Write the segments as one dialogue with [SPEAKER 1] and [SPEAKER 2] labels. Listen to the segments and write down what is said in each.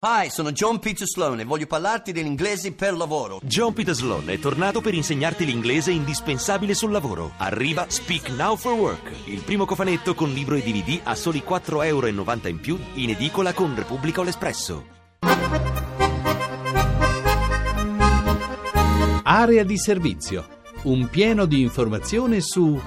[SPEAKER 1] Hi, sono John Peter Sloan e voglio parlarti dell'inglese per lavoro.
[SPEAKER 2] John Peter Sloan è tornato per insegnarti l'inglese indispensabile sul lavoro. Arriva Speak Now for Work, il primo cofanetto con libro e DVD a soli 4,90 euro in più in edicola con Repubblica o l'Espresso.
[SPEAKER 3] Area di servizio. Un pieno di informazione su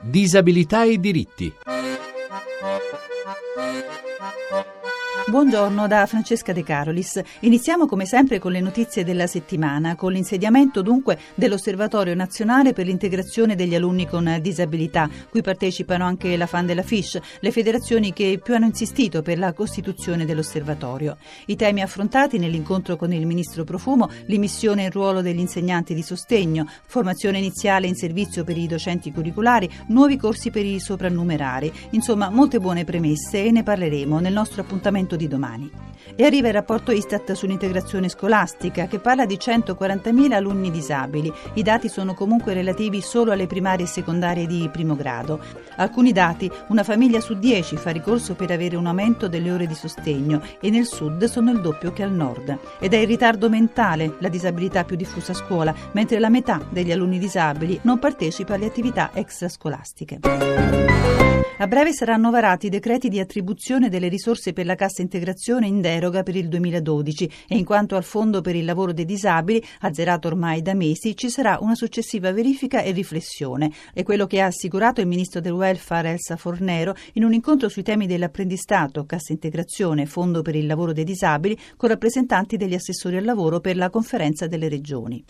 [SPEAKER 3] disabilità e diritti.
[SPEAKER 4] Buongiorno da Francesca De Carolis. Iniziamo come sempre con le notizie della settimana, con l'insediamento dunque dell'Osservatorio Nazionale per l'integrazione degli alunni con disabilità, cui partecipano anche la FAN della FISH, le federazioni che più hanno insistito per la costituzione dell'osservatorio. I temi affrontati nell'incontro con il ministro Profumo, l'immissione in ruolo degli insegnanti di sostegno, formazione iniziale in servizio per i docenti curriculari, nuovi corsi per i soprannumerari, insomma molte buone premesse e ne parleremo nel nostro appuntamento di di domani. E arriva il rapporto Istat sull'integrazione scolastica che parla di 140.000 alunni disabili. I dati sono comunque relativi solo alle primarie e secondarie di primo grado. Alcuni dati, una famiglia su 10 fa ricorso per avere un aumento delle ore di sostegno e nel sud sono il doppio che al nord. Ed è il ritardo mentale la disabilità più diffusa a scuola, mentre la metà degli alunni disabili non partecipa alle attività extrascolastiche. A breve saranno varati i decreti di attribuzione delle risorse per la cassa integrazione in deroga per il 2012 e in quanto al fondo per il lavoro dei disabili, azzerato ormai da mesi, ci sarà una successiva verifica e riflessione. È quello che ha assicurato il ministro del welfare Elsa Fornero in un incontro sui temi dell'apprendistato, cassa integrazione, fondo per il lavoro dei disabili con rappresentanti degli assessori al lavoro per la conferenza delle regioni.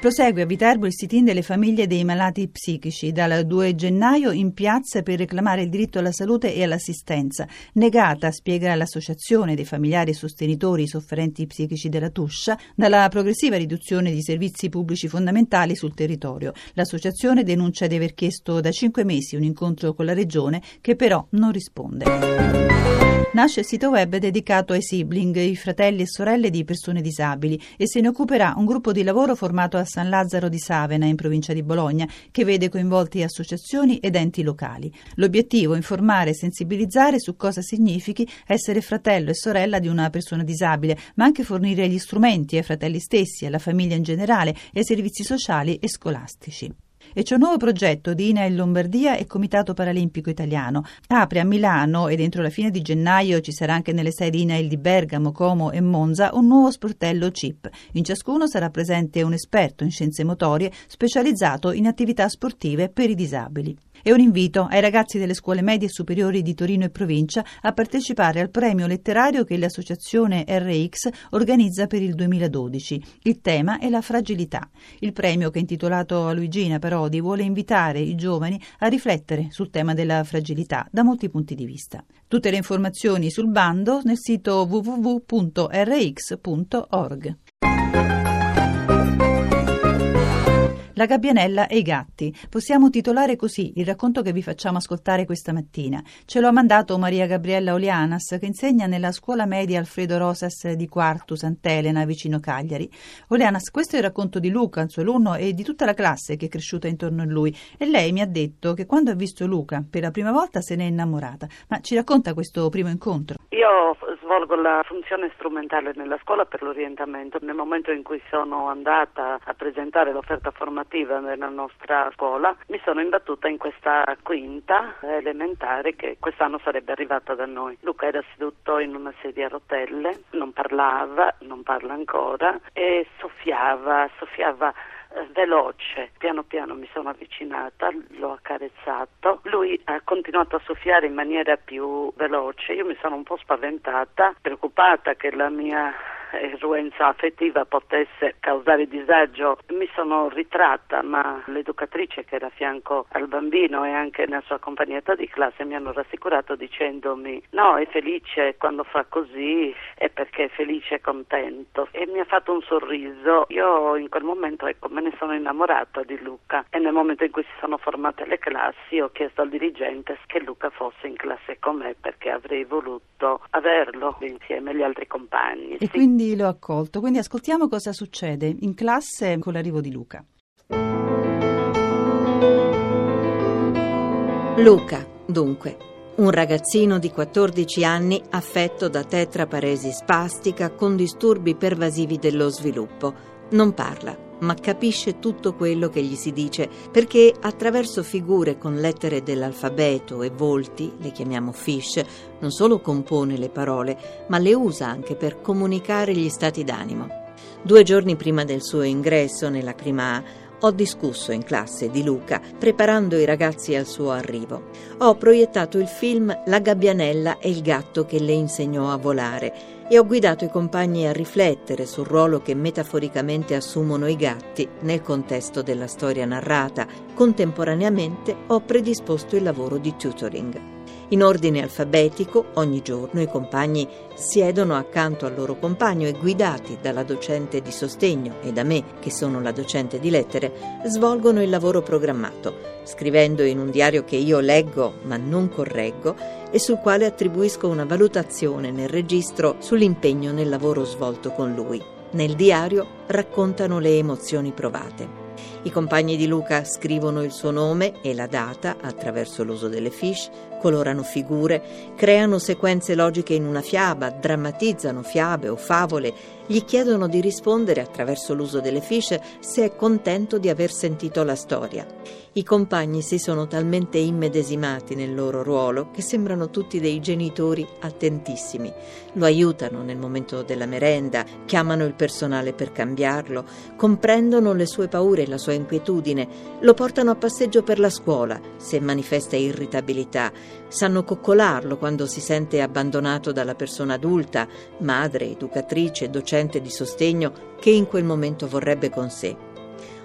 [SPEAKER 4] Prosegue a Viterbo il sit-in delle famiglie dei malati psichici dal 2 gennaio in piazza per reclamare il diritto alla salute e all'assistenza. Negata, spiega l'associazione dei familiari e sostenitori sofferenti psichici della Tuscia, dalla progressiva riduzione di servizi pubblici fondamentali sul territorio. L'associazione denuncia di aver chiesto da cinque mesi un incontro con la regione che però non risponde. Nasce il sito web dedicato ai sibling, i fratelli e sorelle di persone disabili, e se ne occuperà un gruppo di lavoro formato a San Lazzaro di Savena, in provincia di Bologna, che vede coinvolti associazioni ed enti locali. L'obiettivo è informare e sensibilizzare su cosa significhi essere fratello e sorella di una persona disabile, ma anche fornire gli strumenti ai fratelli stessi, alla famiglia in generale e ai servizi sociali e scolastici. E c'è un nuovo progetto di INA in Lombardia e Comitato Paralimpico Italiano. Apre a Milano e dentro la fine di gennaio ci sarà anche nelle sedi INAIL di Bergamo, Como e Monza un nuovo sportello CIP. In ciascuno sarà presente un esperto in scienze motorie specializzato in attività sportive per i disabili e un invito ai ragazzi delle scuole medie e superiori di Torino e provincia a partecipare al premio letterario che l'associazione RX organizza per il 2012. Il tema è la fragilità. Il premio, che è intitolato a Luigina Parodi, vuole invitare i giovani a riflettere sul tema della fragilità da molti punti di vista. Tutte le informazioni sul bando nel sito www.rx.org. La gabbianella e i gatti. Possiamo titolare così il racconto che vi facciamo ascoltare questa mattina. Ce lo ha mandato Maria Gabriella Olianas, che insegna nella scuola media Alfredo Rosas di Quartu, Sant'Elena, vicino Cagliari. Olianas, questo è il racconto di Luca, il suo alunno, e di tutta la classe che è cresciuta intorno a lui. E lei mi ha detto che quando ha visto Luca per la prima volta se n'è innamorata. Ma ci racconta questo primo incontro?
[SPEAKER 5] Io svolgo la funzione strumentale nella scuola per l'orientamento. Nel momento in cui sono andata a presentare l'offerta formativa, formativa nella nostra scuola, mi sono imbattuta in questa quinta elementare che quest'anno sarebbe arrivata da noi. Luca era seduto in una sedia a rotelle, non parlava, non parla ancora e soffiava, soffiava eh, veloce. Piano piano mi sono avvicinata, l'ho accarezzato. Lui ha continuato a soffiare in maniera più veloce. Io mi sono un po' spaventata, preoccupata che la mia influenza affettiva potesse causare disagio, mi sono ritratta, ma l'educatrice che era a fianco al bambino e anche nella sua accompagnata di classe mi hanno rassicurato dicendomi no, è felice quando fa così è perché è felice e contento e mi ha fatto un sorriso. Io in quel momento ecco, me ne sono innamorata di Luca e nel momento in cui si sono formate le classi ho chiesto al dirigente che Luca fosse in classe con me perché avrei voluto averlo insieme agli altri compagni.
[SPEAKER 4] E sì. quindi quindi l'ho accolto. Quindi ascoltiamo cosa succede in classe con l'arrivo di Luca.
[SPEAKER 6] Luca, dunque, Un ragazzino di 14 anni affetto da tetraparesi spastica con disturbi pervasivi dello sviluppo. Non parla, ma capisce tutto quello che gli si dice perché attraverso figure con lettere dell'alfabeto e volti, le chiamiamo fish, non solo compone le parole, ma le usa anche per comunicare gli stati d'animo. Due giorni prima del suo ingresso nella prima A, ho discusso in classe di Luca, preparando i ragazzi al suo arrivo. Ho proiettato il film La gabbianella e il gatto che le insegnò a volare e ho guidato i compagni a riflettere sul ruolo che metaforicamente assumono i gatti nel contesto della storia narrata. Contemporaneamente ho predisposto il lavoro di tutoring. In ordine alfabetico, ogni giorno i compagni siedono accanto al loro compagno e guidati dalla docente di sostegno e da me, che sono la docente di lettere, svolgono il lavoro programmato, scrivendo in un diario che io leggo ma non correggo e sul quale attribuisco una valutazione nel registro sull'impegno nel lavoro svolto con lui. Nel diario raccontano le emozioni provate. I compagni di Luca scrivono il suo nome e la data attraverso l'uso delle fiche, colorano figure, creano sequenze logiche in una fiaba, drammatizzano fiabe o favole, gli chiedono di rispondere attraverso l'uso delle fiche se è contento di aver sentito la storia. I compagni si sono talmente immedesimati nel loro ruolo che sembrano tutti dei genitori attentissimi. Lo aiutano nel momento della merenda, chiamano il personale per cambiarlo, comprendono le sue paure e la sua inquietudine, lo portano a passeggio per la scuola se manifesta irritabilità, sanno coccolarlo quando si sente abbandonato dalla persona adulta, madre, educatrice, docente di sostegno che in quel momento vorrebbe con sé.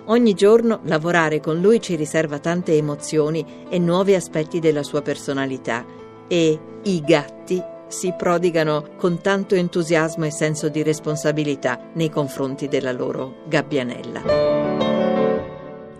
[SPEAKER 6] Ogni giorno lavorare con lui ci riserva tante emozioni e nuovi aspetti della sua personalità e i gatti si prodigano con tanto entusiasmo e senso di responsabilità nei confronti della loro gabbianella.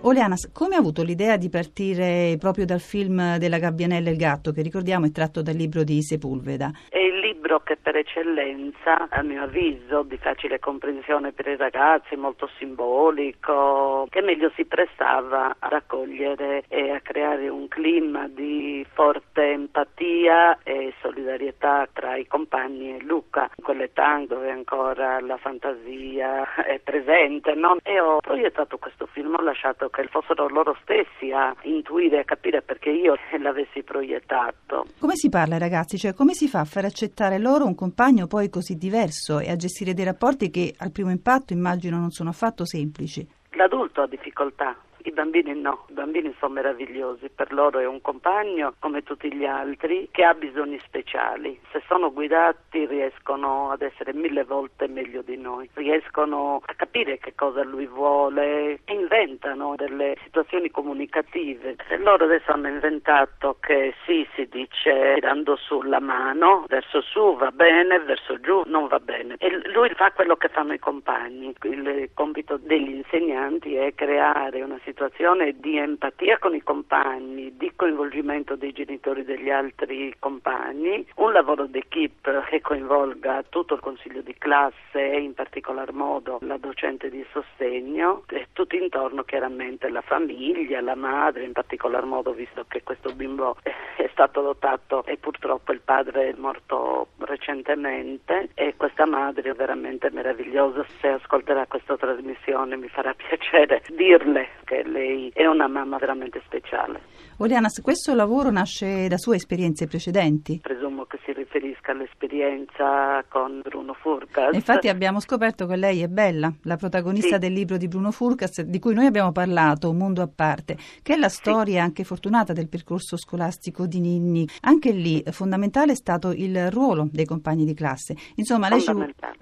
[SPEAKER 4] Oleanas, come ha avuto l'idea di partire proprio dal film della gabbianella e il gatto, che ricordiamo è tratto dal libro di Sepulveda?
[SPEAKER 5] Il libro che per eccellenza, a mio avviso, di facile comprensione per i ragazzi, molto simbolico, che meglio si prestava a raccogliere e a creare un clima di forte empatia e solidarietà tra i compagni e Luca, in quell'età dove ancora la fantasia è presente, no? E ho proiettato questo film, ho lasciato che fossero loro stessi a intuire e a capire perché io l'avessi proiettato.
[SPEAKER 4] Come si parla ai ragazzi? Cioè come si fa a far accettare loro un compagno poi così diverso e a gestire dei rapporti che al primo impatto immagino non sono affatto semplici?
[SPEAKER 5] L'adulto ha difficoltà i bambini no, i bambini sono meravigliosi, per loro è un compagno come tutti gli altri che ha bisogni speciali. Se sono guidati riescono ad essere mille volte meglio di noi, riescono a capire che cosa lui vuole inventano delle situazioni comunicative. Loro adesso hanno inventato che sì, si dice tirando su la mano, verso su va bene, verso giù non va bene. E lui fa quello che fanno i compagni. Il compito degli insegnanti è creare una situazione situazione di empatia con i compagni, di coinvolgimento dei genitori degli altri compagni, un lavoro d'equipe che coinvolga tutto il consiglio di classe e in particolar modo la docente di sostegno e tutto intorno chiaramente la famiglia, la madre, in particolar modo visto che questo bimbo è stato adottato e purtroppo il padre è morto recentemente e questa madre è veramente meravigliosa. Se ascolterà questa trasmissione mi farà piacere dirle che lei è una mamma veramente speciale.
[SPEAKER 4] Oriana, questo lavoro nasce da sue esperienze precedenti?
[SPEAKER 5] Presumo che si riferisca all'esperienza con Bruno Furcas.
[SPEAKER 4] Infatti abbiamo scoperto che lei è Bella, la protagonista sì. del libro di Bruno Furcas, di cui noi abbiamo parlato, Un mondo a parte, che è la storia sì. anche fortunata del percorso scolastico di Ninni. Anche lì fondamentale è stato il ruolo dei compagni di classe. Insomma, lei ci,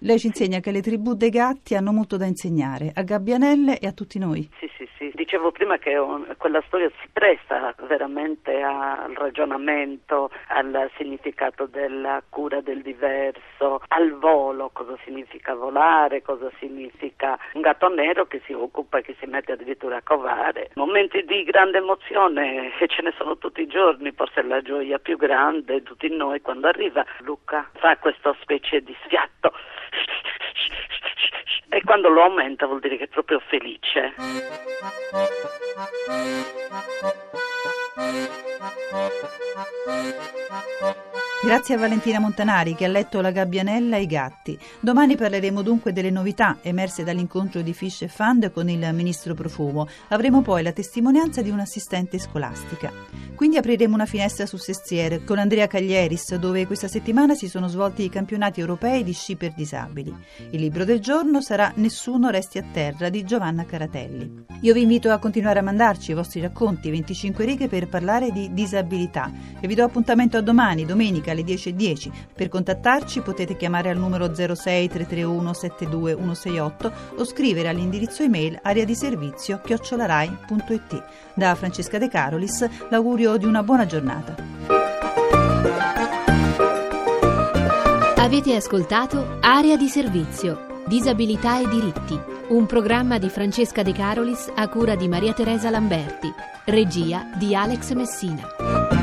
[SPEAKER 4] lei ci insegna che le tribù dei gatti hanno molto da insegnare a Gabbianelle e a tutti noi.
[SPEAKER 5] Sì, sì, sì. Dicevo prima che quella storia si presta veramente al ragionamento, al significato della cura del diverso, al volo, cosa significa volare, cosa significa un gatto nero che si occupa e che si mette addirittura a covare. Momenti di grande emozione e ce ne sono tutti i giorni, forse la gioia più grande di tutti noi quando arriva Luca fa questa specie di sfiatto e quando lo aumenta vuol dire che è proprio felice.
[SPEAKER 4] Grazie a Valentina Montanari che ha letto La gabbianella e i gatti. Domani parleremo dunque delle novità emerse dall'incontro di Fish Fund con il ministro Profumo. Avremo poi la testimonianza di un'assistente scolastica. Quindi apriremo una finestra su Sestiere con Andrea Caglieris, dove questa settimana si sono svolti i campionati europei di sci per disabili. Il libro del giorno sarà Nessuno resti a terra di Giovanna Caratelli. Io vi invito a continuare a mandarci i vostri racconti, 25 righe per parlare di disabilità. E vi do appuntamento a domani, domenica alle 10.10. Per contattarci potete chiamare al numero 06 331 72168 o scrivere all'indirizzo email area di servizio chiocciolarai.it. Da Francesca De Carolis l'augurio di una buona giornata.
[SPEAKER 7] Avete ascoltato Area di servizio, disabilità e diritti, un programma di Francesca De Carolis a cura di Maria Teresa Lamberti, regia di Alex Messina.